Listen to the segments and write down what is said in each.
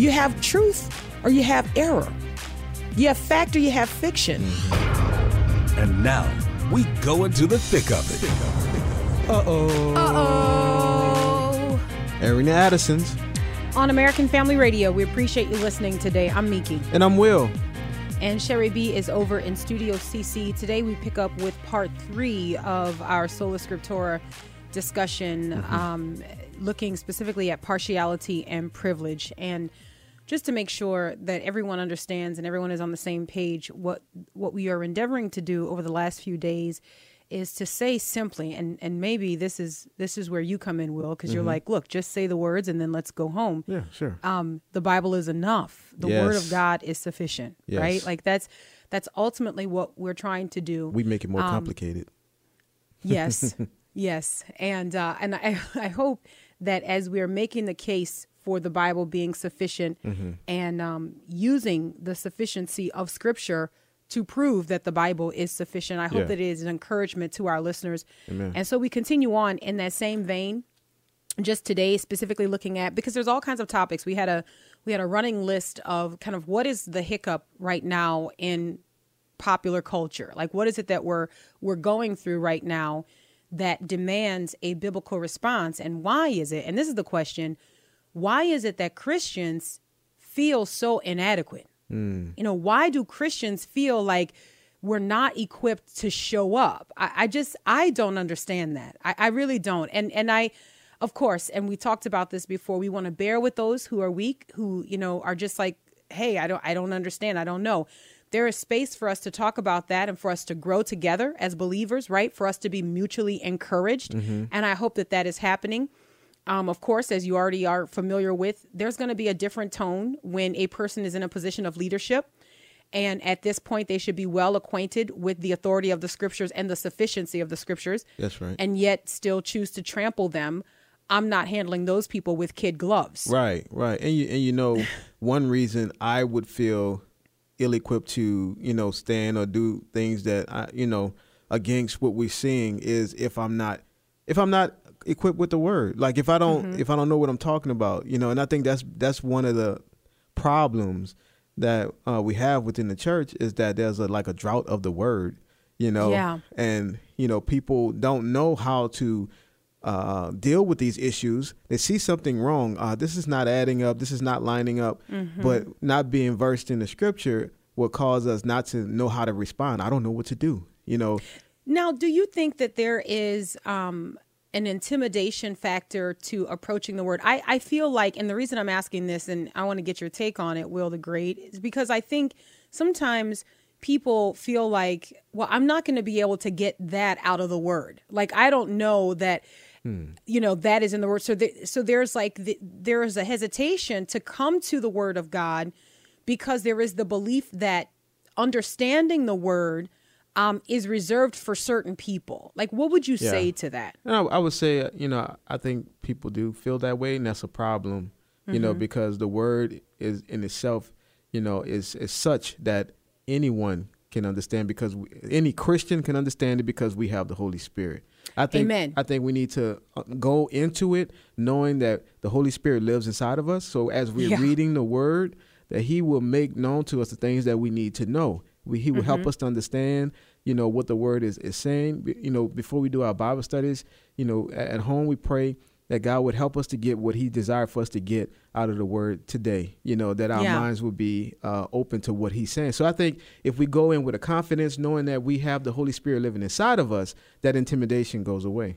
You have truth or you have error. You have fact or you have fiction. And now we go into the thick of it. Uh oh. Uh-oh. Airing the Addisons. On American Family Radio, we appreciate you listening today. I'm Miki. And I'm Will. And Sherry B is over in Studio CC. Today we pick up with part three of our Sola Scriptura discussion, Mm-hmm. um, looking specifically at partiality and privilege. And just to make sure that everyone understands and everyone is on the same page, what what we are endeavoring to do over the last few days is to say simply, and and maybe this is this is where you come in, Will, because you're like, look, just say the words and then let's go home. Mm-hmm. Yeah, sure. Um, the Bible is enough. The Word of God is sufficient, Yes. right? Like that's that's ultimately what we're trying to do. we make it Um, more complicated. Yes, yes, and uh, and I I hope that as we are making the case for the Bible being sufficient Mm-hmm. and um, using the sufficiency of Scripture to prove that the Bible is sufficient, I hope Yeah. that it is an encouragement to our listeners. Amen. And so we continue on in that same vein. Just today, specifically looking at because there's all kinds of topics. We had a we had a running list of kind of what is the hiccup right now in popular culture like what is it that we're we're going through right now that demands a biblical response and why is it and this is the question why is it that christians feel so inadequate? Hmm. You know why do christians feel like we're not equipped to show up? I, I just i don't understand that. I, I really don't. And and i of course and we talked about this before we want to bear with those who are weak who you know are just like hey i don't i don't understand i don't know. There is space for us to talk about that and for us to grow together as believers right? For us to be mutually encouraged. Mm-hmm. And i hope that that is happening um, of course, as you already are familiar with, there's going to be a different tone when a person is in a position of leadership. And at this point, they should be well acquainted with the authority of the scriptures and the sufficiency of the scriptures. That's right. And yet still choose to trample them. I'm not handling those people with kid gloves. Right, right. And you and you know, one reason I would feel ill equipped to, you know, stand or do things that I you know, against what we're seeing is if I'm not if I'm not equipped with the word. Like if I don't if I don't know what I'm talking about, you know, and I think that's that's one of the problems that uh, we have within the church is that there's a like a drought of the word, you know. Yeah. And, you know, people don't know how to uh, deal with these issues. They see something wrong. Uh, this is not adding up. This is not lining up. But not being versed in the scripture will cause us not to know how to respond. I don't know what to do. You know, Now, do you think that there is um, an intimidation factor to approaching the word? I, I feel like, and the reason I'm asking this, and I want to get your take on it, Will the Great, is because I think sometimes people feel like, well, I'm not going to be able to get that out of the word. Like, I don't know that. Hmm. You know that is in the word. So, the, so there's like the, there is a hesitation to come to the word of God because there is the belief that understanding the word um, is reserved for certain people. Like, what would you Yeah. say to that? I, I would say, uh, you know, I think people do feel that way, and that's a problem, you know, because the word is in itself, you know, is is such that anyone can understand because we, any Christian can understand it because we have the Holy Spirit. I think Amen. I think we need to uh, go into it knowing that the Holy Spirit lives inside of us. So as we're Yeah. reading the word, that He will make known to us the things that we need to know. We, he will Mm-hmm. help us to understand, you know, what the word is, is saying. Be- You know, before we do our Bible studies, you know, a- at home we pray that God would help us to get what He desired for us to get out of the Word today. You know, that our Yeah. minds would be uh, open to what He's saying. So I think if we go in with a confidence, knowing that we have the Holy Spirit living inside of us, that intimidation goes away.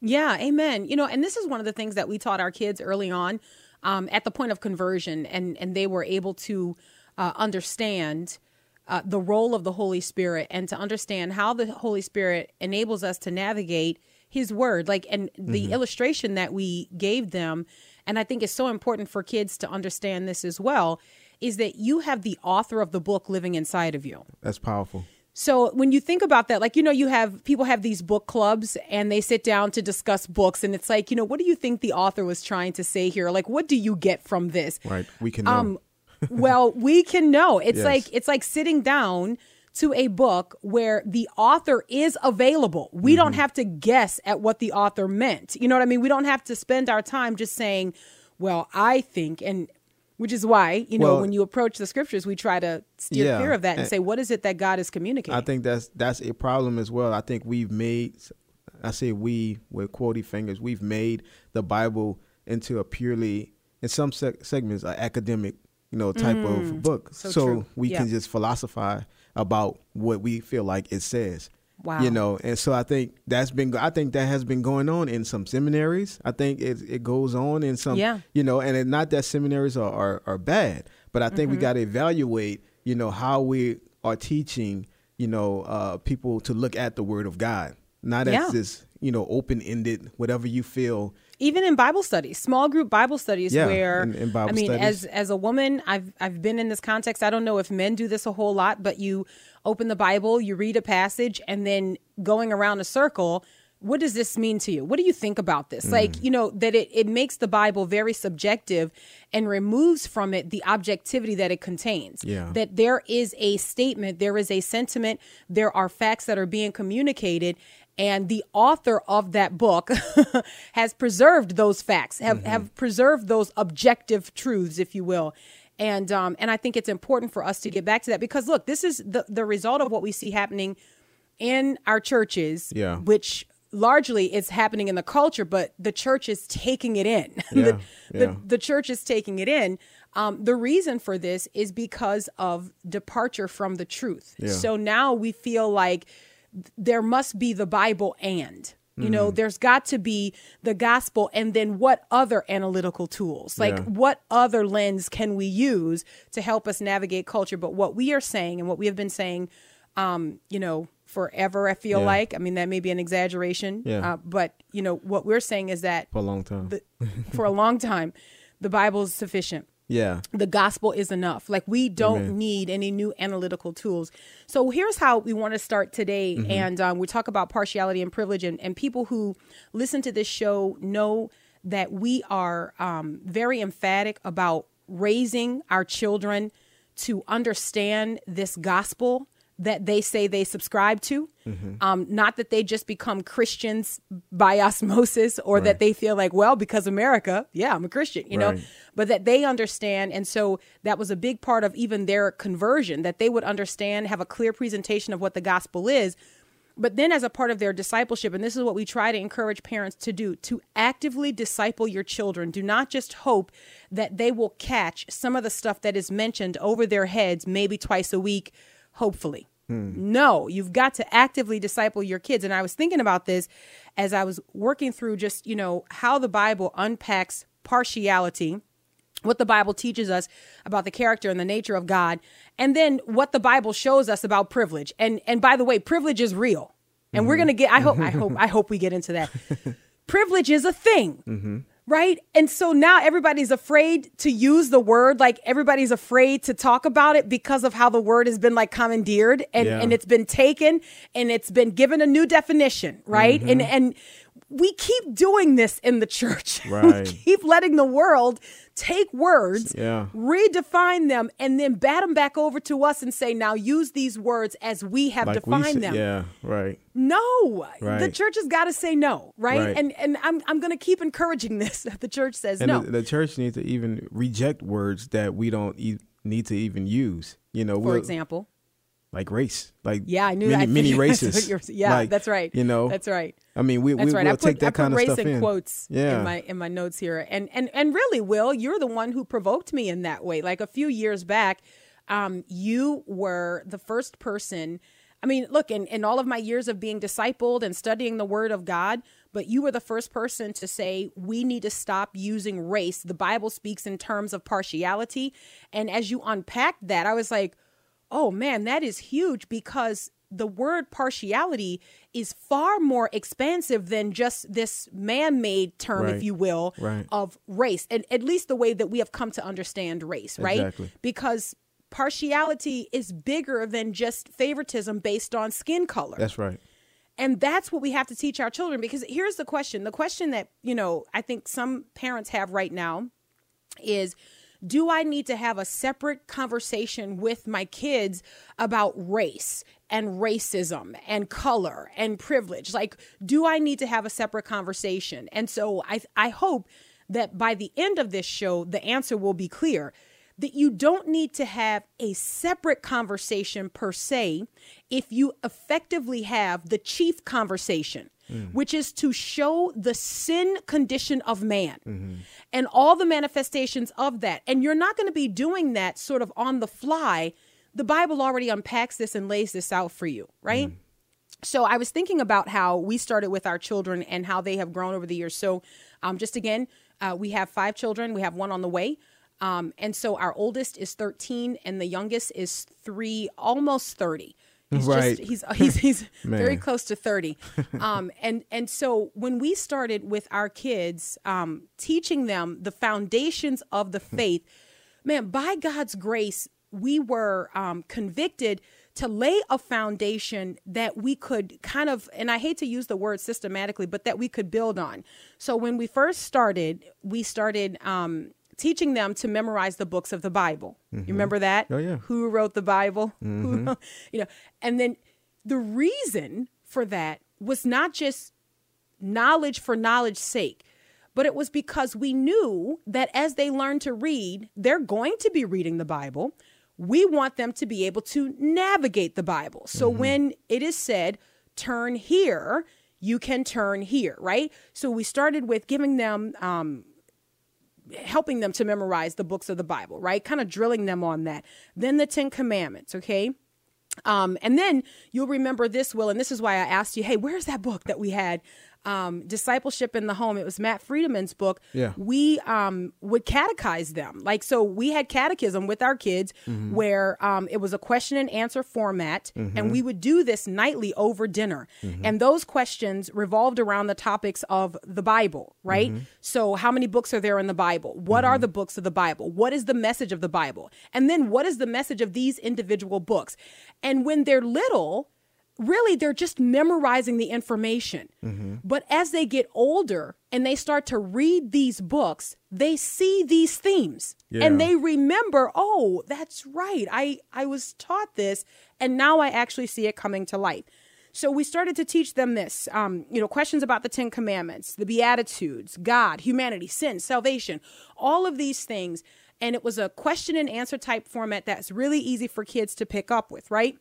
Yeah, amen. You know, and this is one of the things that we taught our kids early on um, at the point of conversion, and and they were able to uh, understand uh, the role of the Holy Spirit and to understand how the Holy Spirit enables us to navigate His Word. Like, and the illustration that we gave them, and I think it's so important for kids to understand this as well, is that you have the author of the book living inside of you. That's powerful. So when you think about that, like you know, you have people have these book clubs and they sit down to discuss books, and it's like, you know, what do you think the author was trying to say here? Like, what do you get from this? Right. We can. Um, well, we can know. It's Yes. like it's like sitting down to a book where the author is available. We don't mm-hmm. have to guess at what the author meant. You know what I mean? We don't have to spend our time just saying, "Well, I think," and which is why you know Well- when you approach the scriptures, we try to steer Yeah. clear of that and And- say, "What is it that God is communicating?" I think that's that's a problem as well. I think we've made I say we with quotey fingers, we've made the Bible into a purely in some seg- segments an academic, you know, type of book. Mm. So So, we can just philosophize about what we feel like it says. Wow. You know, and so I think that's been I think that has been going on in some seminaries. I think it it goes on in some Yeah. you know, and it, not that seminaries are, are, are bad, but I Mm-hmm. think we got to evaluate, you know, how we are teaching, you know, uh, people to look at the Word of God, not Yeah. as this, you know, open ended, whatever you feel. Even in Bible studies, small group Bible studies, Yeah, where in- in Bible I mean, studies. as as a woman, I've I've been in this context. I don't know if men do this a whole lot, but you open the Bible, you read a passage, and then going around a circle. What does this mean to you? What do you think about this? Mm. Like, you know, that it, it makes the Bible very subjective and removes from it the objectivity that it contains. Yeah. That there is a statement, there is a sentiment, there are facts that are being communicated, and the author of that book has preserved those facts have Mm-hmm. have preserved those objective truths if you will and um and i think it's important for us to get back to that because look this is the the result of what we see happening in our churches Yeah. which largely is happening in the culture but the church is taking it in Yeah, the, the, yeah. the church is taking it in um, the reason for this is because of departure from the truth Yeah. so now we feel like there must be the Bible and. You know, there's got to be the gospel, and then what other analytical tools? Like, Yeah. what other lens can we use to help us navigate culture? But what we are saying, and what we have been saying, um, you know, forever, I feel Yeah. like, I mean, that may be an exaggeration, Yeah. uh, but, you know, what we're saying is that For a long time. the, for a long time, the Bible is sufficient yeah. the gospel is enough. Like we don't Amen. need any new analytical tools. So here's how we want to start today, Mm-hmm. and um, we talk about partiality and privilege, and, and people who listen to this show know that we are um, very emphatic about raising our children to understand this gospel that they say they subscribe to. Mm-hmm. Um, not that they just become Christians by osmosis or that they feel like, well, because America, yeah, I'm a Christian, you know, but that they understand. And so that was a big part of even their conversion, that they would understand, have a clear presentation of what the gospel is. But then, as a part of their discipleship, and this is what we try to encourage parents to do to actively disciple your children. Do not just hope that they will catch some of the stuff that is mentioned over their heads, maybe twice a week, hopefully. Hmm. No, you've got to actively disciple your kids. And I was thinking about this as I was working through just, you know, how the Bible unpacks partiality what the Bible teaches us about the character and the nature of God, and then what the Bible shows us about privilege. And and by the way, privilege is real. And we're mm-hmm. gonna get I hope I hope I hope we get into that. privilege is a thing. Mm-hmm. Right. And so now everybody's afraid to use the word, like everybody's afraid to talk about it because of how the word has been like commandeered and, Yeah. and it's been taken and it's been given a new definition, right? And mm-hmm. and we keep doing this in the church. Right. we keep letting the world take words, Yeah. redefine them, and then bat them back over to us and say, now use these words as we have Like we defined them. Yeah. Right. No, right. the church has got to say no, right? Right. And and I'm I'm going to keep encouraging this. That the church says And no. the, the church needs to even reject words that we don't e- need to even use. You know, for example, like race, like yeah, I knew many, that. many races. yeah, Like, that's right. You know, that's right. I mean, we That's we right. will I put, take that I put kind of race stuff in, in. quotes Yeah. in my in my notes here, and and and really, Will, you're the one who provoked me in that way. Like a few years back, um, you were the first person. I mean, look, in, in all of my years of being discipled and studying the Word of God, but you were the first person to say we need to stop using race. The Bible speaks in terms of partiality, and as you unpacked that, I was like, oh man, that is huge because the word partiality is far more expansive than just this man-made term Right. if you will Right. of race and at least the way that we have come to understand race right Exactly. because partiality is bigger than just favoritism based on skin color That's right. and that's what we have to teach our children because here's the question the question that you know i think some parents have right now is do i need to have a separate conversation with my kids about race and racism and color and privilege? Like do i need to have a separate conversation? And so i i hope that by the end of this show the answer will be clear that you don't need to have a separate conversation per se if you effectively have the chief conversation, which is to show the sin condition of man and all the manifestations of that. And you're not going to be doing that sort of on the fly. The Bible already unpacks this and lays this out for you, right? so I was thinking about how we started with our children and how they have grown over the years. So, um, just again, uh, we have five children. We have one on the way. Um, and so our oldest is 13 and the youngest is three, almost 30. He's Right. just, he's, he's, he's very close to 30. Um, and, and so when we started with our kids, um, teaching them the foundations of the faith, man, by God's grace, we were um, convicted to lay a foundation that we could kind of, and I hate to use the word systematically, but that we could build on. So when we first started, we started um, teaching them to memorize the books of the Bible. You mm-hmm. remember that? Oh, yeah. Who wrote the Bible? Who, mm-hmm. you know, and then the reason for that was not just knowledge for knowledge's sake, but it was because we knew that as they learn to read, they're going to be reading the Bible. We want them to be able to navigate the Bible. So mm-hmm. when it is said, turn here, you can turn here, right? So we started with giving them, um, helping them to memorize the books of the Bible, right? Kind of drilling them on that. Then the Ten Commandments, okay? Um, and then you'll remember this, Will, and this is why I asked you, hey, where's that book that we had? Um, Discipleship in the Home. It was Matt Friedman's book. Yeah. We um, would catechize them. Like, so we had catechism with our kids where um, it was a question and answer format, and we would do this nightly over dinner. And those questions revolved around the topics of the Bible, right? So, how many books are there in the Bible? What are the books of the Bible? What is the message of the Bible? And then, what is the message of these individual books? And when they're little, really they're just memorizing the information. But as they get older and they start to read these books, they see these themes Yeah. and they remember, oh, that's right. I, I was taught this and now I actually see it coming to light. So we started to teach them this, um, you know, questions about the Ten Commandments, the Beatitudes, God, humanity, sin, salvation, all of these things. And it was a question and answer type format that's really easy for kids to pick up with, right?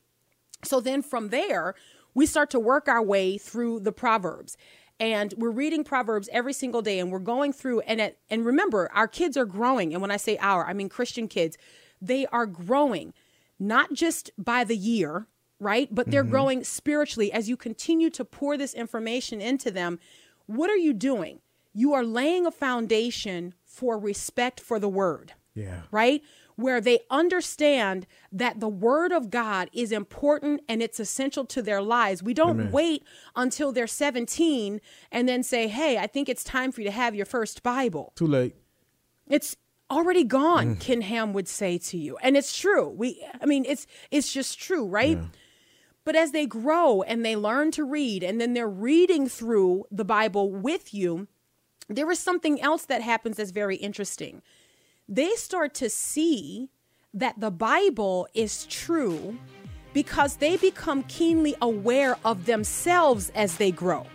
So then from there, we start to work our way through the Proverbs. And we're reading Proverbs every single day and we're going through and at, and remember, our kids are growing. And when I say our, I mean Christian kids. They are growing not just by the year, right? But they're mm-hmm. growing spiritually as you continue to pour this information into them. What are you doing? You are laying a foundation for respect for the word Yeah. right? Where they understand that the word of God is important and it's essential to their lives. We don't wait until they're 17 and then say, hey, I think it's time for you to have your first Bible. Too late. It's already gone, mm. Ken Ham would say to you. And it's true. We I mean, it's it's just true, right? But as they grow and they learn to read and then they're reading through the Bible with you, there is something else that happens that's very interesting. They start to see that the Bible is true because they become keenly aware of themselves as they grow.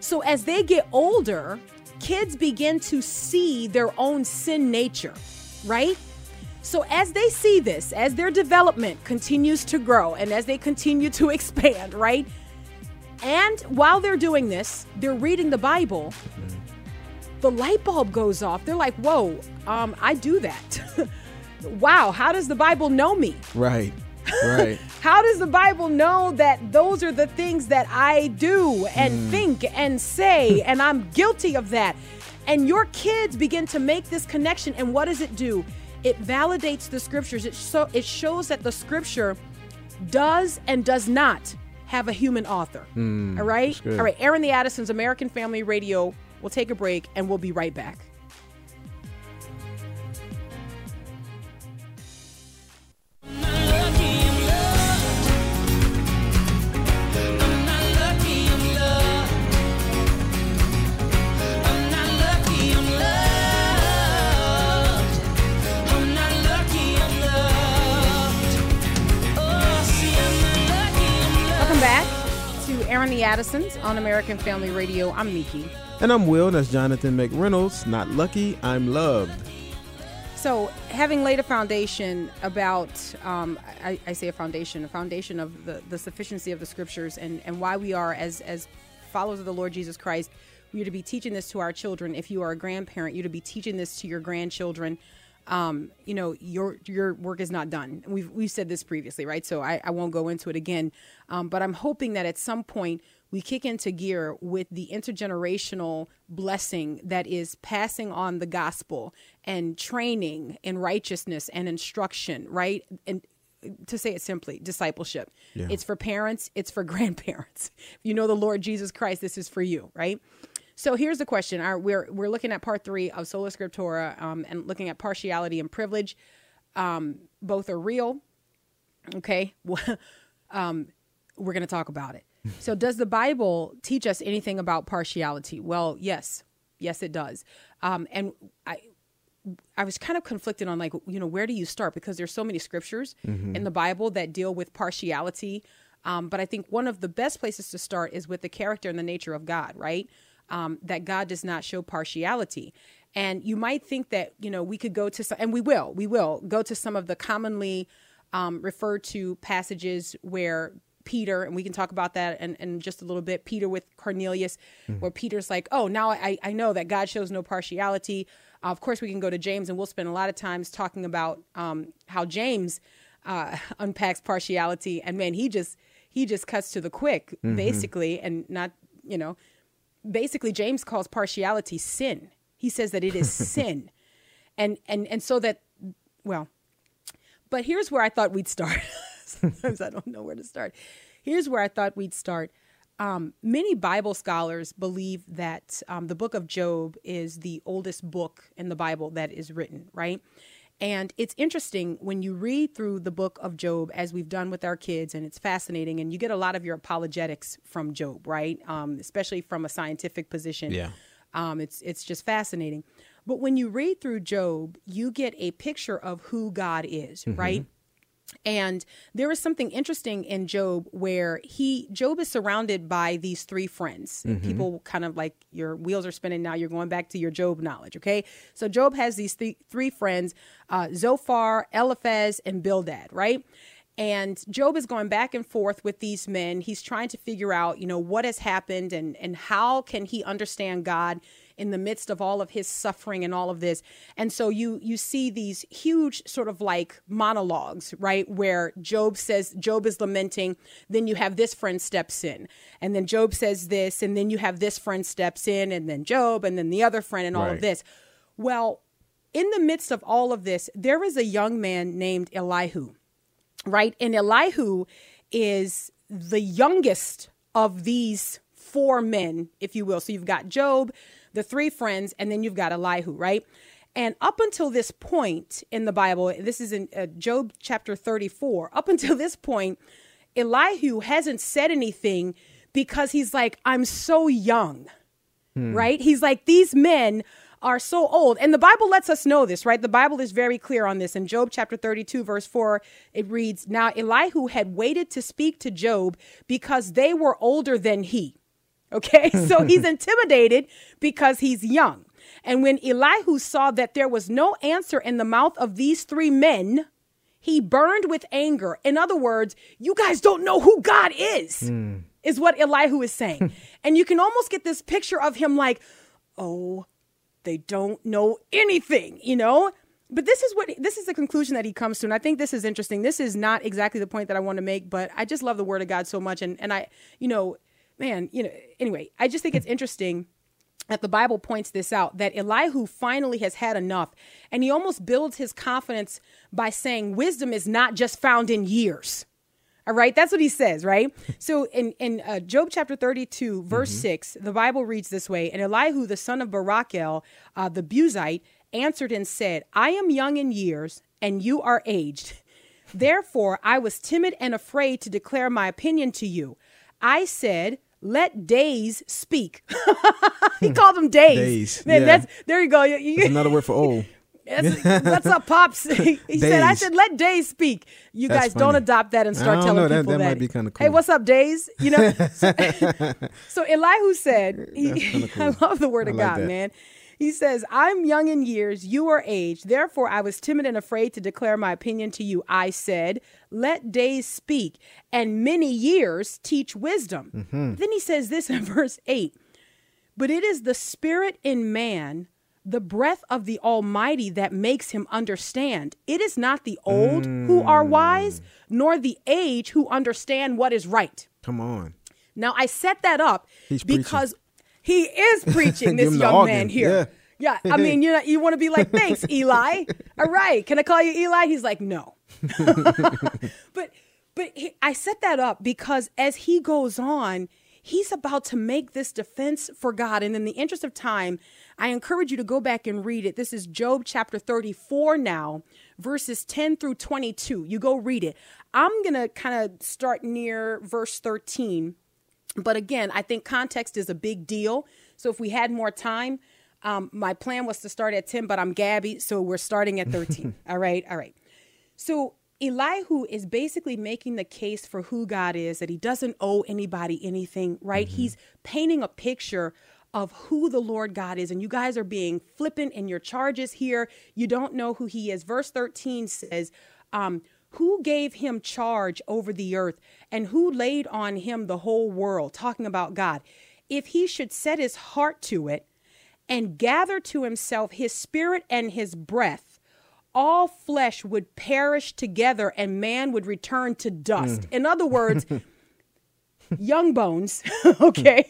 So as they get older, kids begin to see their own sin nature, right? So as they see this, as their development continues to grow and as they continue to expand, right? And while they're doing this, they're reading the Bible. The light bulb goes off. They're like, "Whoa, um, I do that." wow, how does the Bible know me? Right. Right. How does the Bible know that those are the things that I do and think and say, and I'm guilty of that? And your kids begin to make this connection, and what does it do? It validates the scriptures. It so it shows that the scripture does and does not have a human author. all right? All right. Airing the Addisons, American Family Radio. We'll take a break and we'll be right back. Welcome back to Airing the Addisons on American Family Radio. I'm Miki. And I'm Will. and That's Jonathan McReynolds. Not lucky, I'm loved. So, having laid a foundation about, um, I, I say a foundation, a foundation of the, the sufficiency of the scriptures and, and why we are, as, as followers of the Lord Jesus Christ, we are to be teaching this to our children. If you are a grandparent, you're to be teaching this to your grandchildren. Um, you know, your your work is not done. We've we've said this previously, right? So I, I won't go into it again. Um, but I'm hoping that at some point we kick into gear with the intergenerational blessing that is passing on the gospel and training in righteousness and instruction, right? And to say it simply, discipleship. Yeah. It's for parents, it's for grandparents. If you know the Lord Jesus Christ, this is for you, right? So here's the question: Our, We're we're looking at part three of Sola Scriptura um, and looking at partiality and privilege. Um, both are real. Okay, um, we're going to talk about it. So, does the Bible teach us anything about partiality? Well, yes, yes, it does. Um, and I, I was kind of conflicted on like, you know, where do you start? Because there's so many scriptures in the Bible that deal with partiality. Um, but I think one of the best places to start is with the character and the nature of God, right? Um, that God does not show partiality. And you might think that, you know, we could go to some, and we will, we will go to some of the commonly um, referred to passages where Peter, and we can talk about that in, in just a little bit. Peter with Cornelius, where Peter's like, oh, now I, I know that God shows no partiality. Uh, of course, we can go to James, and we'll spend a lot of times talking about um, how James uh, unpacks partiality. And man, he just he just cuts to the quick, basically, and not you know, basically James calls partiality sin. He says that it is sin, and and and so that well, but here's where I thought we'd start. Sometimes I don't know where to start. Here's where I thought we'd start. Um, many Bible scholars believe that um, the book of Job is the oldest book in the Bible that is written, right? And it's interesting when you read through the book of Job, as we've done with our kids, and it's fascinating. And you get a lot of your apologetics from Job, right? Um, especially from a scientific position. Yeah. Um, it's it's just fascinating. But when you read through Job, you get a picture of who God is, right? And there is something interesting in Job where he Job is surrounded by these three friends. People kind of like your wheels are spinning now. You're going back to your Job knowledge, okay? So Job has these th- three friends: uh, Zophar, Eliphaz, and Bildad, right? And Job is going back and forth with these men. He's trying to figure out, you know, what has happened and and how can he understand God in the midst of all of his suffering and all of this. And so you you see these huge sort of like monologues, right? Where Job says Job is lamenting, then you have this friend steps in. And then Job says this, and then you have this friend steps in, and then Job, and then the other friend, and all of this. Well, in the midst of all of this, there is a young man named Elihu right? And Elihu is the youngest of these four men, if you will. So you've got Job, the three friends, and then you've got Elihu, right? And up until this point in the Bible, this is in uh, Job chapter 34, up until this point, Elihu hasn't said anything because he's like, I'm so young right? He's like, these men are so old. And the Bible lets us know this, right? The Bible is very clear on this. In Job chapter 32, verse 4, it reads Now Elihu had waited to speak to Job because they were older than he. Okay, so he's intimidated because he's young. And when Elihu saw that there was no answer in the mouth of these three men, he burned with anger. In other words, you guys don't know who God is, hmm. is what Elihu is saying. and you can almost get this picture of him like, oh, they don't know anything, you know? But this is what this is the conclusion that he comes to. And I think this is interesting. This is not exactly the point that I want to make, but I just love the word of God so much. And and I, you know, man, you know, anyway, I just think it's interesting that the Bible points this out that Elihu finally has had enough. And he almost builds his confidence by saying wisdom is not just found in years. All right, that's what he says, right? So in in uh, Job chapter 32, verse 6, the Bible reads this way, and Elihu the son of Barachel, uh, the Buzite, answered and said, I am young in years, and you are aged. Therefore, I was timid and afraid to declare my opinion to you. I said, let days speak. he called them days. Days, Man, yeah. that's there you go. That's another word for old. That's- What's up, pops? he said, "I Days. said let Days speak." You That's guys don't adopt that and start telling know, that- people that that. might be kinda Hey, what's up, Days? You know. so, so Elihu said, he, kinda "I love the word I of like God, that. man." He says, "I'm young in years; you are aged. Therefore, I was timid and afraid to declare my opinion to you. I said, let days speak, and many years teach wisdom." Mm-hmm. Then he says this in verse eight. But it is the spirit in man, the breath of the Almighty that makes him understand. It is not the old who are wise, mm. nor the age who understand what is right. Come on. Now, I set that up He's preaching. because he is preaching, this young organ, man here. Yeah. I mean, you know, you want to be like, thanks, Eli. All right, can I call you Eli? He's like, no. but but he, I set that up because as he goes on, he's about to make this defense for God. And in the interest of time, I encourage you to go back and read it. This is Job chapter 34 now, verses 10 through 22. You go read it. I'm going to kind of start near verse 13. But again, I think context is a big deal. So if we had more time, um, my plan was to start at 10, but I'm Gabby, so we're starting at 13. all right, all right. So Elihu is basically making the case for who God is, that he doesn't owe anybody anything, right? He's painting a picture of who the Lord God is. And you guys are being flippant in your charges here. You don't know who he is. Verse 13 says, um, who gave him charge over the earth and who laid on him the whole world? Talking about God. If he should set his heart to it and gather to himself his spirit and his breath, all flesh would perish together and man would return to dust. Mm. In other words, young bones, okay,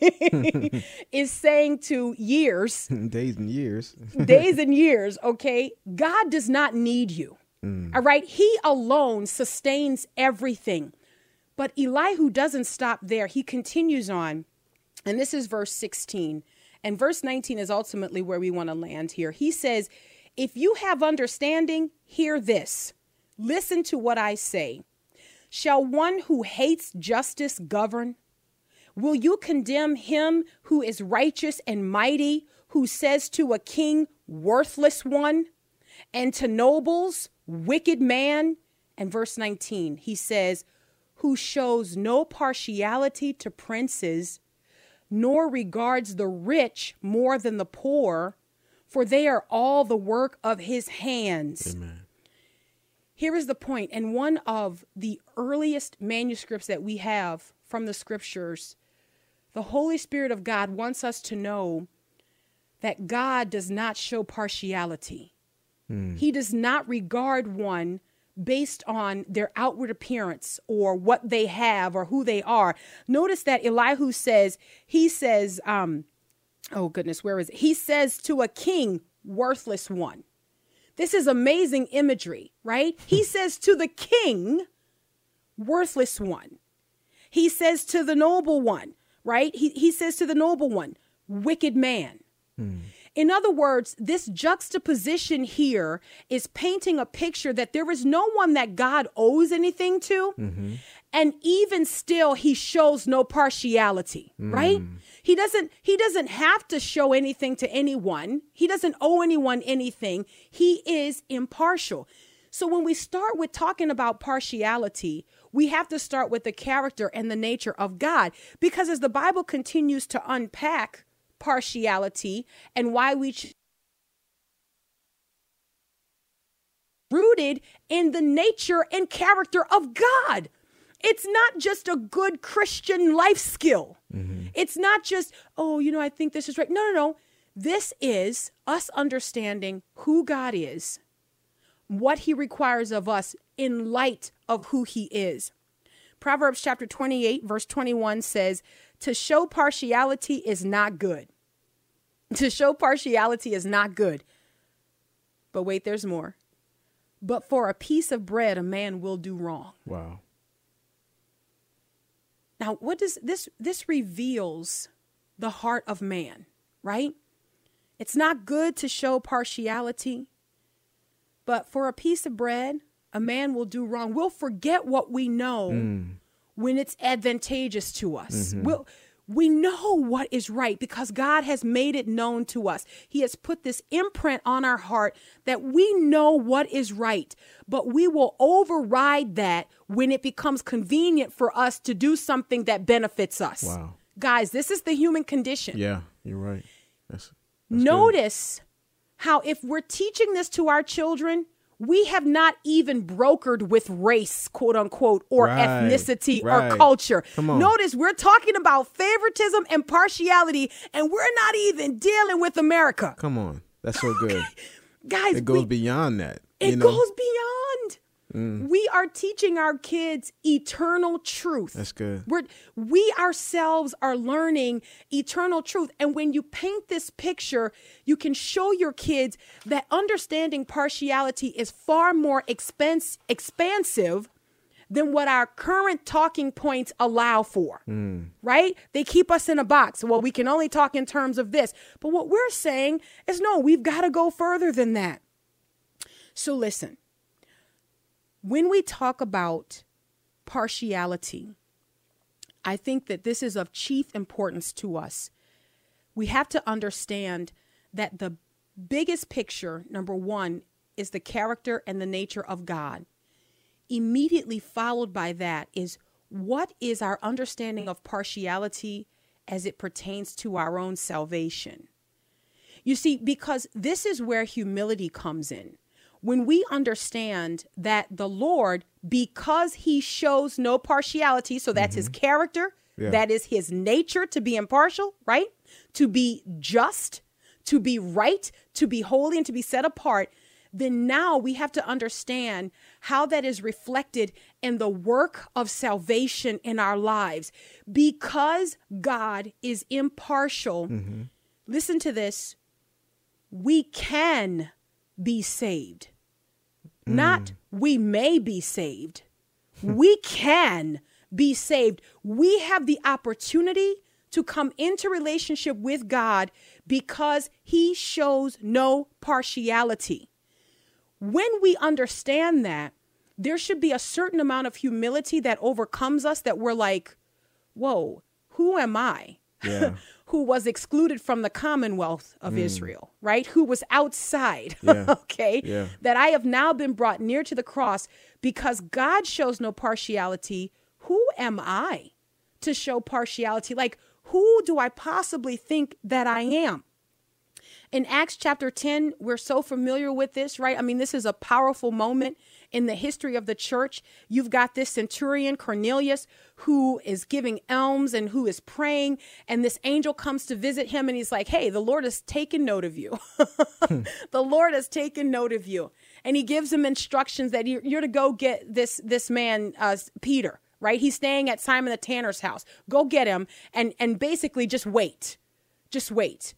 is saying to years, Days and years. days and years, okay, God does not need you. Mm. All right, He alone sustains everything. But Elihu doesn't stop there. He continues on, and this is verse 16. And verse 19 is ultimately where we want to land here. He says, If you have understanding, hear this. Listen to what I say. Shall one who hates justice govern? Will you condemn him who is righteous and mighty, who says to a king, worthless one, and to nobles, wicked man? And verse 19, he says, who shows no partiality to princes, nor regards the rich more than the poor, for they are all the work of his hands. Amen. Here is the point, and one of the earliest manuscripts that we have from the scriptures, the Holy Spirit of God wants us to know that God does not show partiality. He does not regard one based on their outward appearance or what they have or who they are. Notice that Elihu says, he says, um, oh goodness, where is it? He says to a king, worthless one. This is amazing imagery, right? He says to the king, worthless one. He says to the noble one, right? He, he says to the noble one, wicked man. Hmm. In other words, this juxtaposition here is painting a picture that there is no one that God owes anything to. Mm-hmm. And even still, he shows no partiality, right? Hmm. He doesn't he doesn't have to show anything to anyone. He doesn't owe anyone anything. He is impartial. So when we start with talking about partiality, we have to start with the character and the nature of God because as the Bible continues to unpack partiality and why we ch- rooted in the nature and character of God. It's not just a good Christian life skill. Mm-hmm. It's not just, oh, you know, I think this is right. No, no, no. This is us understanding who God is, what he requires of us in light of who he is. Proverbs chapter 28, verse 21 says, To show partiality is not good. To show partiality is not good. But wait, there's more. But for a piece of bread, a man will do wrong. Wow. Now, what does this this reveals the heart of man, right? It's not good to show partiality, but for a piece of bread, a man will do wrong. We'll forget what we know mm. when it's advantageous to us. Mm-hmm. We'll we know what is right because God has made it known to us. He has put this imprint on our heart that we know what is right, but we will override that when it becomes convenient for us to do something that benefits us. Wow. Guys, this is the human condition. Yeah, you're right. That's, that's good. Notice how if we're teaching this to our children, we have not even brokered with race, quote unquote, or Right, ethnicity right. or culture. Notice we're talking about favoritism and partiality, and we're not even dealing with America. Come on, that's so good. Guys, It goes we- beyond that. it know? Goes beyond. Mm. We are teaching our kids eternal truth. That's good. We're, we ourselves are learning eternal truth. And when you paint this picture, you can show your kids that understanding partiality is far more expense, expansive than what our current talking points allow for. Mm. Right? They keep us in a box. Well, we can only talk in terms of this. But what we're saying is no, we've got to go further than that. So listen, when we talk about partiality, I think that this is of chief importance to us. We have to understand that the biggest picture, number one, is the character and the nature of God. Immediately followed by that is what is our understanding of partiality as it pertains to our own salvation? You see, because this is where humility comes in. When we understand that the Lord, because he shows no partiality, so that's his mm-hmm. character, Yeah. that is his nature to be impartial, right? To be just, to be right, to be holy, and to be set apart, then now we have to understand how that is reflected in the work of salvation in our lives. Because God is impartial, mm-hmm. listen to this we can be saved. Not mm. we may be saved. we can be saved. We have the opportunity to come into relationship with God because he shows no partiality. When we understand that, there should be a certain amount of humility that overcomes us that we're like, whoa, who am I? Yeah. who was excluded from the commonwealth of hmm. Israel, right? Who was outside, Yeah. okay? Yeah. That I have now been brought near to the cross because God shows no partiality. Who am I to show partiality? Like, who do I possibly think that I am? In Acts chapter 10, we're so familiar with this, right? I mean, this is a powerful moment in the history of the church. You've got this centurion, Cornelius, who is giving alms and who is praying. And this angel comes to visit him and he's like, Hey, the Lord has taken note of you. the Lord has taken note of you. And he gives him instructions that you're, you're to go get this, this man, uh, Peter, right? He's staying at Simon the Tanner's house. Go get him and, and basically just wait. Just wait.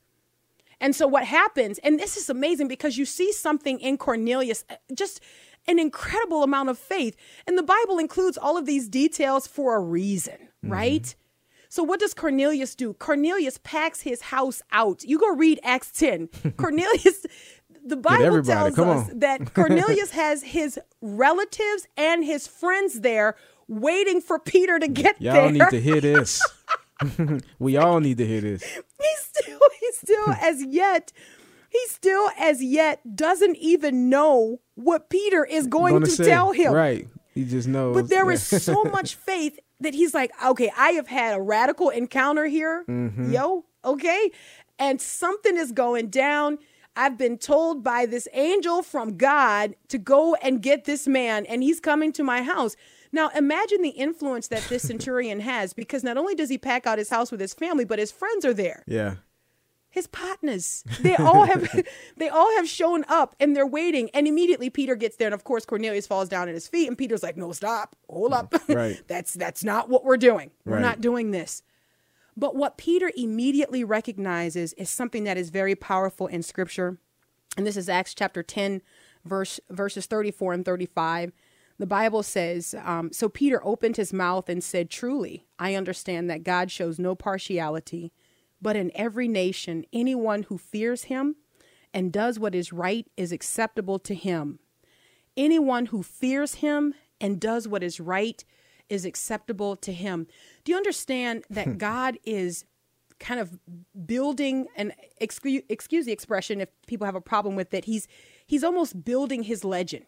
And so what happens, and this is amazing because you see something in Cornelius, uh, just an incredible amount of faith. And the Bible includes all of these details for a reason, right? So what does Cornelius do? Cornelius packs his house out. You go read Acts 10. Cornelius, the Bible tells us that Cornelius has his relatives and his friends there waiting for Peter to get Y'all there. need to hear this. we all need to hear this. he's still he's still as yet he still as yet doesn't even know what Peter is going to say, tell him. Right. He just knows. But there is so much faith that he's like, okay, I have had a radical encounter here. Mm-hmm. Yo, okay? And something is going down. I've been told by this angel from God to go and get this man, and he's coming to my house. Now, imagine the influence that this centurion has because not only does he pack out his house with his family, but his friends are there. Yeah. his partners. They all have they all have shown up and they're waiting and immediately peter gets there and of course cornelius falls down at his feet and peter's like no stop. Hold up. Mm, right. that's that's not what we're doing. We're Right. not doing this. But what peter immediately recognizes is something that is very powerful in scripture. And this is acts chapter 10 verse verses 34 and 35 The Bible says, um, so Peter opened his mouth and said, Truly, I understand that God shows no partiality, but in every nation, anyone who fears him and does what is right is acceptable to him. Anyone who fears him and does what is right is acceptable to him. Do you understand that God is kind of building and excuse, excuse the expression if people have a problem with it he's he's almost building his legend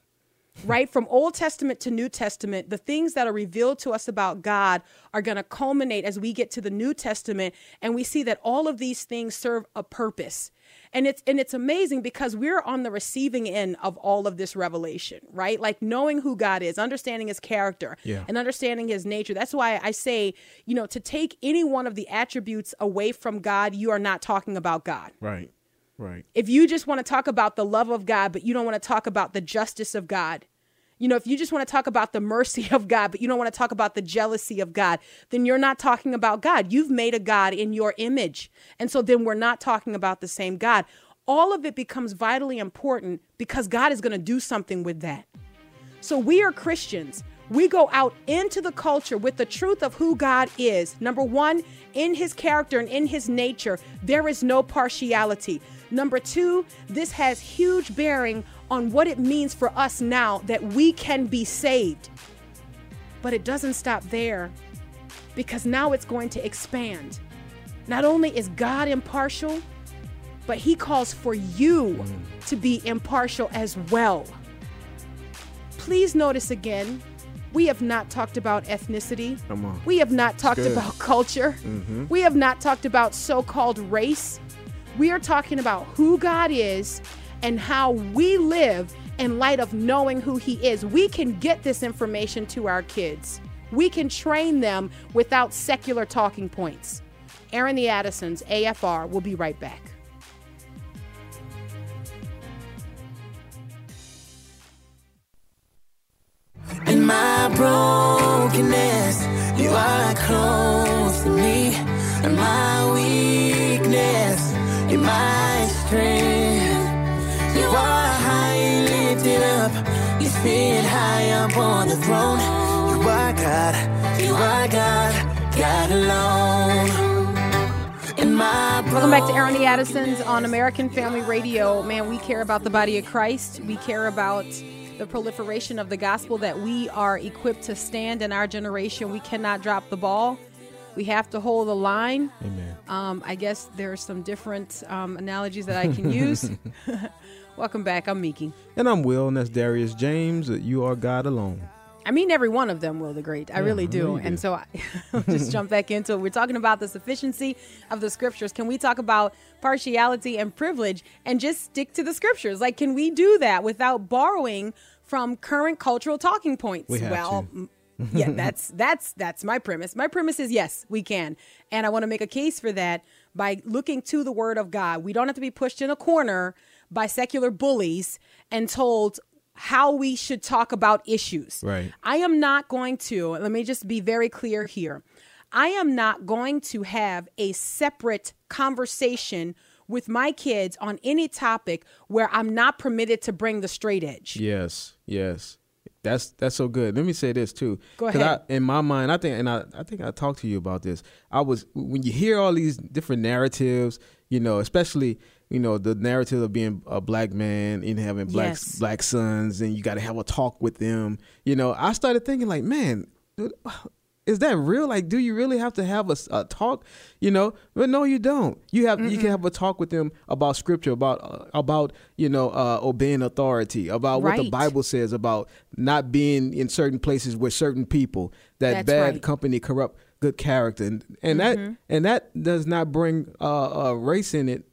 right? From old testament to new testament the things that are revealed to us about god are going to culminate as we get to the new testament and we see that all of these things serve a purpose. And it's and it's amazing because we're on the receiving end of all of this revelation right? Like knowing who god is understanding his character Yeah. and understanding his nature. That's why i say you know to take any one of the attributes away from god you are not talking about god. Right. Right. if you just want to talk about the love of God, but you don't want to talk about the justice of God, you know, if you just want to talk about the mercy of God, but you don't want to talk about the jealousy of God, then you're not talking about God. You've made a God in your image. And so then we're not talking about the same God. All of it becomes vitally important because God is going to do something with that. So we are Christians. We go out into the culture with the truth of who God is. Number one, in his character and in his nature, there is no partiality. Number two, this has huge bearing on what it means for us now that we can be saved. But it doesn't stop there because now it's going to expand. Not only is God impartial, but he calls for you mm. to be impartial as well. Please notice again, we have not talked about ethnicity. Come on. We have not talked about culture. Mm-hmm. We have not talked about so called race. We are talking about who God is and how we live in light of knowing who He is. We can get this information to our kids, we can train them without secular talking points. Airing the Addisons, AFR, will be right back. My brokenness, you are close to me. In my weakness, you're my strength. You are high lifted up. You sit high up on the throne. You are God. You are God. God alone. Welcome back to Airing the Addisons on American Family Radio. Man, we care about the body of Christ. We care about the proliferation of the gospel that we are equipped to stand in our generation. We cannot drop the ball. We have to hold the line. Amen. Um, I guess there are some different um, analogies that I can use. Welcome back. I'm Miki. And I'm Will, and that's Darius James. You are God alone. I mean every one of them, Will the Great. I really do. And do. so I, I'll just jump back into it. We're talking about the sufficiency of the scriptures. Can we talk about partiality and privilege and just stick to the scriptures? Like, can we do that without borrowing from current cultural talking points? We well, yeah, that's that's that's my premise. My premise is yes, we can. And I want to make a case for that by looking to the word of God. We don't have to be pushed in a corner by secular bullies and told how we should talk about issues. Right. I am not going to, let me just be very clear here. I am not going to have a separate conversation with my kids on any topic where I'm not permitted to bring the straight edge. Yes, yes. That's that's so good. Let me say this too. Go ahead. I, in my mind, I think, and I, I think I talked to you about this. I was when you hear all these different narratives, you know, especially you know the narrative of being a black man and having black Yes. black sons, and you got to have a talk with them. You know, I started thinking like, man. Is that real? Like, do you really have to have a talk? You know, but no, you don't. You have you can have a talk with them about scripture, about uh, about you know uh, obeying authority, about what the Bible says about not being in certain places with certain people that That's bad right. company corrupt good character and and that and that does not bring uh, uh race in it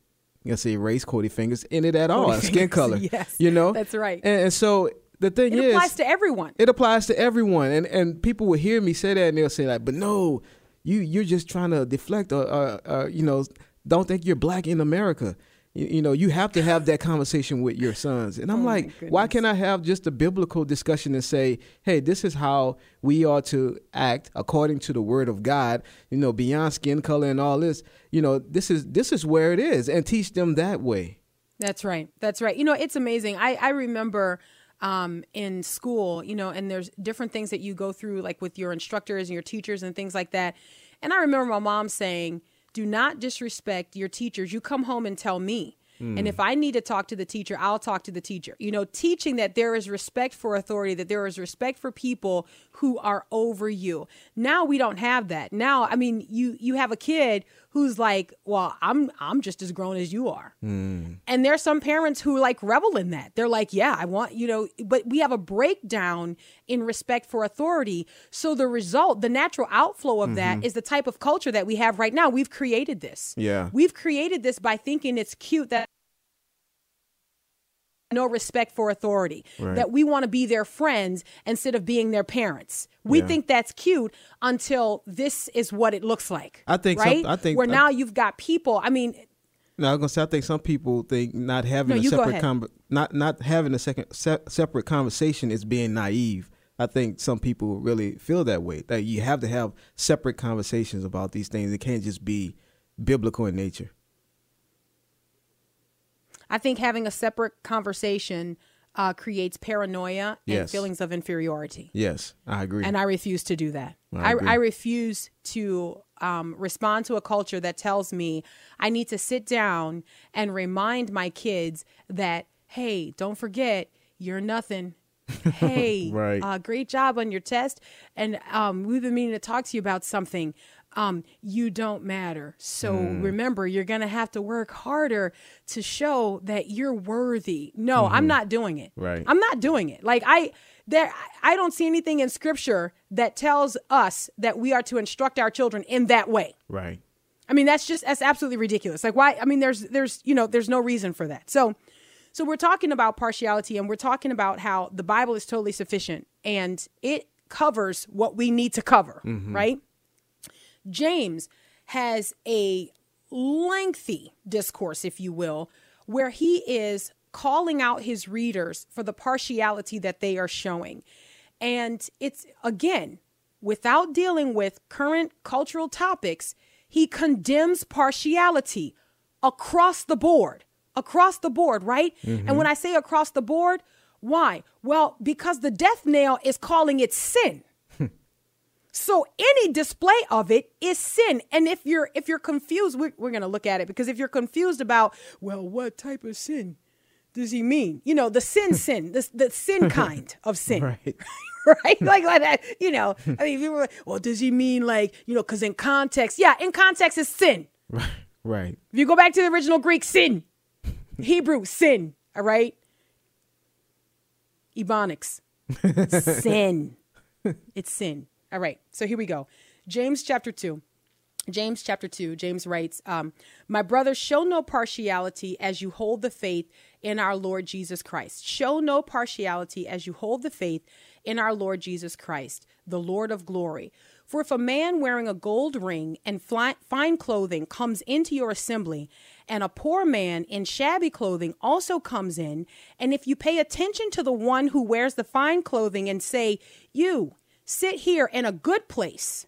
I say race Cody fingers in it at all Cody skin fingers, color yes. you know That's right. and, and so the thing It is it applies to everyone. it applies to everyone and and people will hear me say that and they'll say like but no you you're just trying to deflect or, or, or you know don't think you're black in america you, you know you have to have that conversation with your sons and i'm Oh, like why can't i have just a biblical discussion and say hey this is how we are to act according to the word of god you know beyond skin color and all this you know this is this is where it is and teach them that way That's right. That's right. You know, it's amazing. I, I remember um, in school, you know, and there's different things that you go through, like with your instructors and your teachers and things like that. And I remember my mom saying, "Do not disrespect your teachers. You come home and tell me." And if I need to talk to the teacher, I'll talk to the teacher. You know, teaching that there is respect for authority, that there is respect for people who are over you. Now we don't have that. Now, I mean, you you have a kid who's like, "Well, I'm I'm just as grown as you are." Hmm. And there's some parents who like revel in that. They're like, "Yeah, I want, you know, but we have a breakdown in respect for authority. So the result, the natural outflow of that mm-hmm. is the type of culture that we have right now. We've created this. Yeah. We've created this by thinking it's cute that no respect for authority, Right. that we want to be their friends instead of being their parents. We Yeah. think that's cute until this is what it looks like. I think right. I think- where I- now you've got people. I mean, No, I was gonna say I think some people think not having No, a separate con- not not having a second se- separate conversation is being naive. I think some people really feel that way. That you have to have separate conversations about these things. It can't just be biblical in nature. I think having a separate conversation uh, creates paranoia and Yes. feelings of inferiority. Yes, I agree. And I refuse to do that. I I. I refuse to um, respond to a culture that tells me I need to sit down and remind my kids that, hey, don't forget, you're nothing. Hey, Right. uh, great job on your test. And um, we've been meaning to talk to you about something. Um, you don't matter. So Hmm. remember, you're going to have to work harder to show that you're worthy. No, I'm not doing it. Mm-hmm. Right. I'm not doing it. Like I there I don't see anything in scripture that tells us that we are to instruct our children in that way. right. I mean, that's just that's absolutely ridiculous. Like why I mean there's there's you know, there's no reason for that. So so we're talking about partiality and we're talking about how the Bible is totally sufficient and it covers what we need to cover, right? James has a lengthy discourse, if you will, where he is calling out his readers for the partiality that they are showing. And it's, again, without dealing with current cultural topics, he condemns partiality across the board. Across the board, right? Mm-hmm. And when I say across the board, why? Well, because the death nail is calling it sin. So any display of it is sin. And if you're if you're confused, we're, we're going to look at it because if you're confused about, well, what type of sin does he mean? You know, the sin sin, the, the sin kind of sin. Right. Right? Like, like that, you know. I mean, people are like, well, does he mean like, you know, because in context, yeah, in context is sin. Right. Right. If you go back to the original Greek, sin. Hebrew, sin. All right? Ebonics. sin. It's sin. All right. So here we go. James chapter 2. James chapter 2, James writes, um, My brothers, show no partiality as you hold the faith in our Lord Jesus Christ. Show no partiality as you hold the faith in our Lord Jesus Christ, the Lord of glory. For if a man wearing a gold ring and fli- fine clothing comes into your assembly, and a poor man in shabby clothing also comes in, and if you pay attention to the one who wears the fine clothing and say, You sit here in a good place,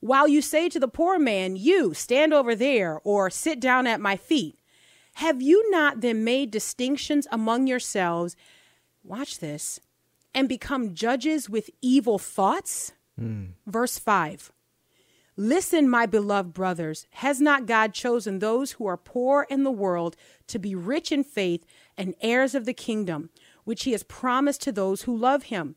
while you say to the poor man, You stand over there, or sit down at my feet, have you not then made distinctions among yourselves? Watch this, and become judges with evil thoughts? Hmm. Verse 5 Listen, my beloved brothers, has not God chosen those who are poor in the world to be rich in faith and heirs of the kingdom, which he has promised to those who love him?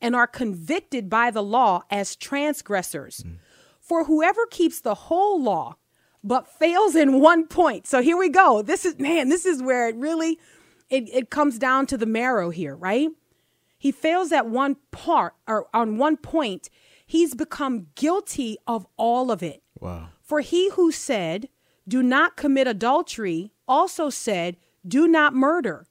and are convicted by the law as transgressors. Mm. For whoever keeps the whole law but fails in one point. So here we go. This is man, this is where it really it, it comes down to the marrow here, right? He fails at one part or on one point, he's become guilty of all of it. Wow. For he who said, Do not commit adultery, also said, Do not murder.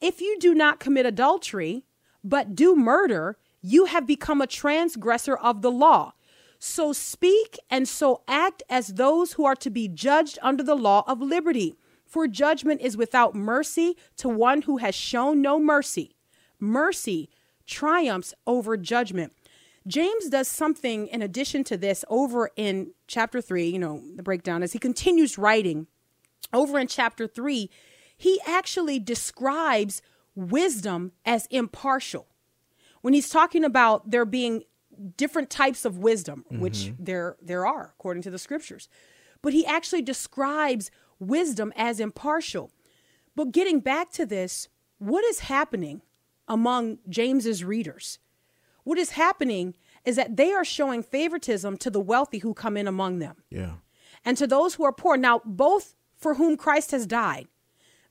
If you do not commit adultery, but do murder, you have become a transgressor of the law. So speak and so act as those who are to be judged under the law of liberty. For judgment is without mercy to one who has shown no mercy. Mercy triumphs over judgment. James does something in addition to this over in chapter 3, you know, the breakdown as he continues writing. Over in chapter 3, he actually describes wisdom as impartial. When he's talking about there being different types of wisdom, which mm-hmm. there there are according to the scriptures. But he actually describes wisdom as impartial. But getting back to this, what is happening among James's readers? What is happening is that they are showing favoritism to the wealthy who come in among them Yeah. and to those who are poor. Now, both for whom Christ has died,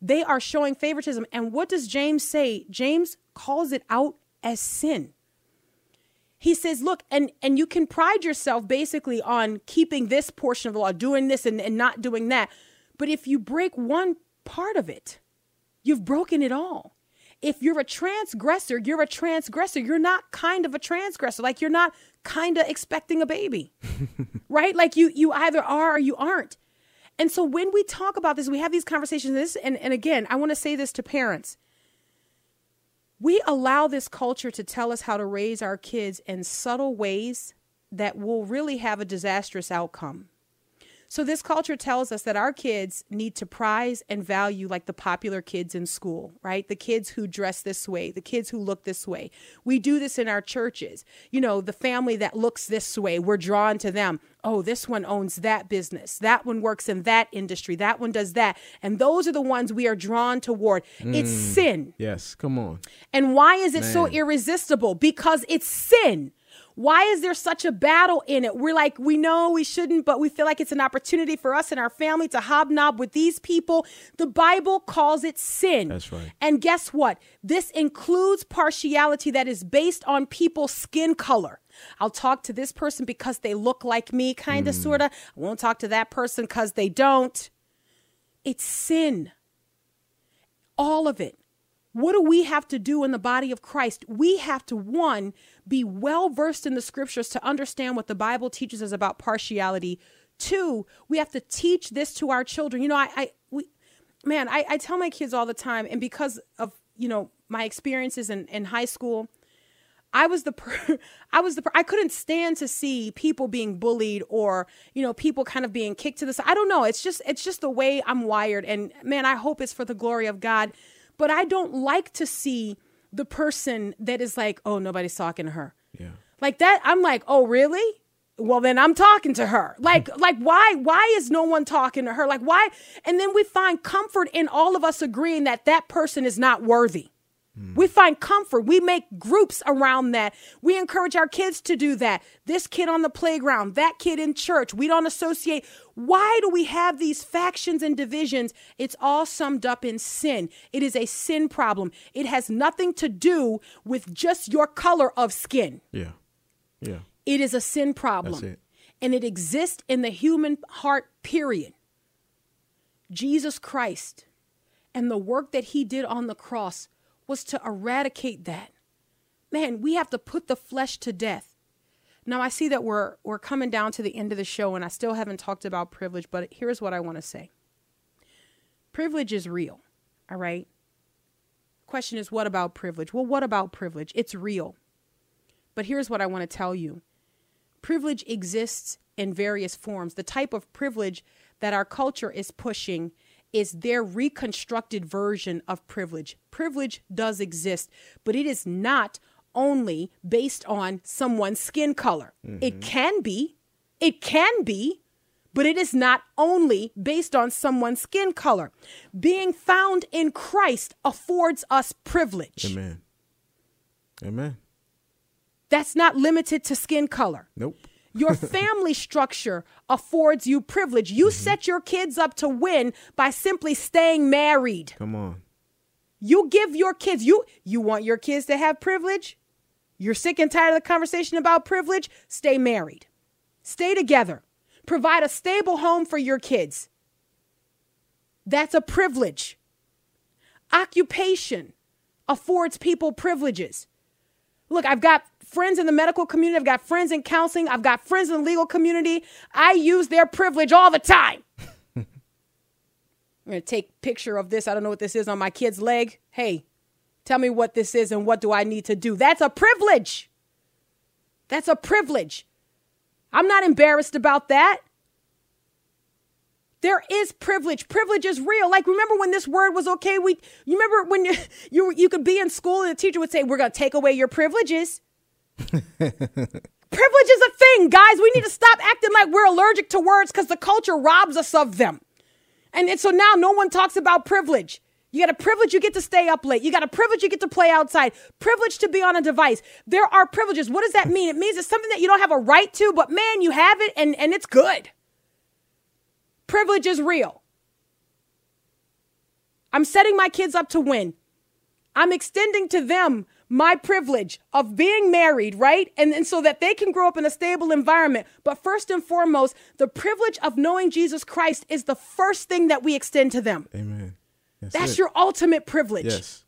they are showing favoritism. And what does James say? James calls it out as sin. He says, look, and, and you can pride yourself basically on keeping this portion of the law, doing this and, and not doing that. But if you break one part of it, you've broken it all. If you're a transgressor, you're a transgressor. You're not kind of a transgressor. Like you're not kind of expecting a baby. right? Like you you either are or you aren't. And so when we talk about this, we have these conversations. This and, and again, I want to say this to parents. We allow this culture to tell us how to raise our kids in subtle ways that will really have a disastrous outcome. So this culture tells us that our kids need to prize and value like the popular kids in school, right? The kids who dress this way, the kids who look this way. We do this in our churches. You know, the family that looks this way, we're drawn to them. Oh, this one owns that business. That one works in that industry. That one does that. And those are the ones we are drawn toward. It's mm. sin. Yes. Come on. And why is it so irresistible? Because it's sin. Why is there such a battle in it? We're like, we know we shouldn't, but we feel like it's an opportunity for us and our family to hobnob with these people. The Bible calls it sin. That's right. And guess what? This includes partiality that is based on people's skin color. I'll talk to this person because they look like me, kind of, hmm. sort of. I won't talk to that person because they don't. It's sin all of it. What do we have to do in the body of Christ? We have to, one, be well versed in the scriptures to understand what the Bible teaches us about partiality. Two, we have to teach this to our children. You know, I, I we, man, I, I tell my kids all the time, and because of, you know, my experiences in, in high school, I was the per- I was the per- I couldn't stand to see people being bullied or you know people kind of being kicked to the side. I don't know. It's just it's just the way I'm wired and man, I hope it's for the glory of God, but I don't like to see the person that is like, "Oh, nobody's talking to her." Yeah. Like that I'm like, "Oh, really?" Well, then I'm talking to her. Like like why why is no one talking to her? Like why? And then we find comfort in all of us agreeing that that person is not worthy. Mm. We find comfort. We make groups around that. We encourage our kids to do that. This kid on the playground, that kid in church. We don't associate. Why do we have these factions and divisions? It's all summed up in sin. It is a sin problem. It has nothing to do with just your color of skin. Yeah. Yeah. It is a sin problem. That's it. And it exists in the human heart, period. Jesus Christ and the work that he did on the cross was to eradicate that. Man, we have to put the flesh to death. Now I see that we're we're coming down to the end of the show and I still haven't talked about privilege, but here's what I want to say. Privilege is real, all right? Question is what about privilege? Well, what about privilege? It's real. But here's what I want to tell you. Privilege exists in various forms. The type of privilege that our culture is pushing is their reconstructed version of privilege. Privilege does exist, but it is not only based on someone's skin color. It mm-hmm. can be, it can be, but it is not only based on someone's skin color. Being found in Christ affords us privilege. Amen. Amen. That's not limited to skin color. Nope. Your family structure affords you privilege. You mm-hmm. set your kids up to win by simply staying married. Come on. You give your kids you you want your kids to have privilege? You're sick and tired of the conversation about privilege? Stay married. Stay together. Provide a stable home for your kids. That's a privilege. Occupation affords people privileges. Look, I've got friends in the medical community. I've got friends in counseling. I've got friends in the legal community. I use their privilege all the time. I'm going to take picture of this. I don't know what this is on my kid's leg. Hey, tell me what this is and what do I need to do? That's a privilege. That's a privilege. I'm not embarrassed about that. There is privilege. Privilege is real. Like remember when this word was okay? We you remember when you you, you could be in school and the teacher would say, "We're going to take away your privileges." privilege is a thing, guys. We need to stop acting like we're allergic to words because the culture robs us of them. And so now no one talks about privilege. You got a privilege, you get to stay up late. You got a privilege, you get to play outside. Privilege to be on a device. There are privileges. What does that mean? It means it's something that you don't have a right to, but man, you have it and, and it's good. Privilege is real. I'm setting my kids up to win. I'm extending to them my privilege of being married, right? And, and so that they can grow up in a stable environment. But first and foremost, the privilege of knowing Jesus Christ is the first thing that we extend to them. Amen. That's, That's your ultimate privilege. yes.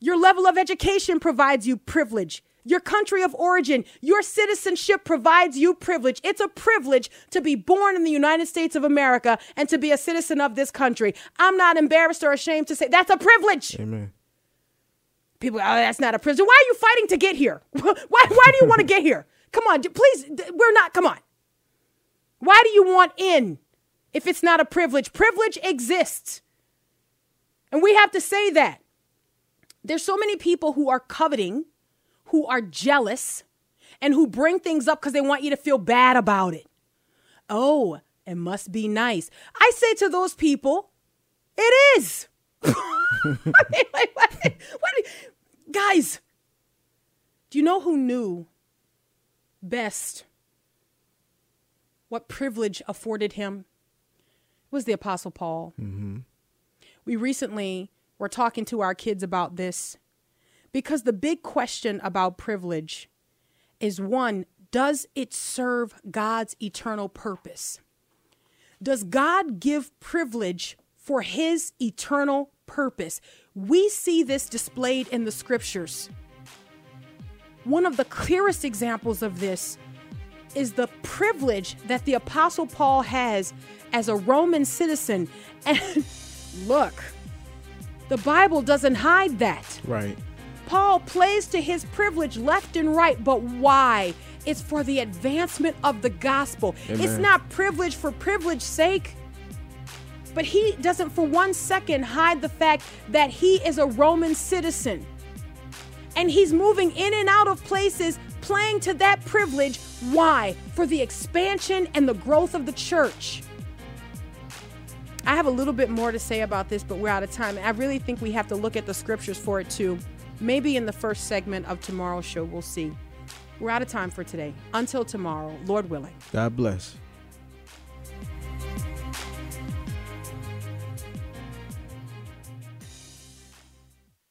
Your level of education provides you privilege. Your country of origin, your citizenship provides you privilege. It's a privilege to be born in the United States of America and to be a citizen of this country. I'm not embarrassed or ashamed to say that's a privilege. Amen. People, oh, that's not a prison. Why are you fighting to get here? why, why do you want to get here? Come on, please. We're not, come on. Why do you want in if it's not a privilege? Privilege exists. And we have to say that. There's so many people who are coveting, who are jealous, and who bring things up because they want you to feel bad about it. Oh, it must be nice. I say to those people, it is. guys, do you know who knew best what privilege afforded him? It was the Apostle Paul. Mm-hmm. We recently were talking to our kids about this because the big question about privilege is one, does it serve God's eternal purpose? Does God give privilege for his eternal purpose? We see this displayed in the scriptures. One of the clearest examples of this is the privilege that the Apostle Paul has as a Roman citizen. And look, the Bible doesn't hide that. Right. Paul plays to his privilege left and right, but why? It's for the advancement of the gospel. It's not privilege for privilege's sake. But he doesn't for one second hide the fact that he is a Roman citizen. And he's moving in and out of places playing to that privilege. Why? For the expansion and the growth of the church. I have a little bit more to say about this, but we're out of time. I really think we have to look at the scriptures for it too. Maybe in the first segment of tomorrow's show, we'll see. We're out of time for today. Until tomorrow, Lord willing. God bless.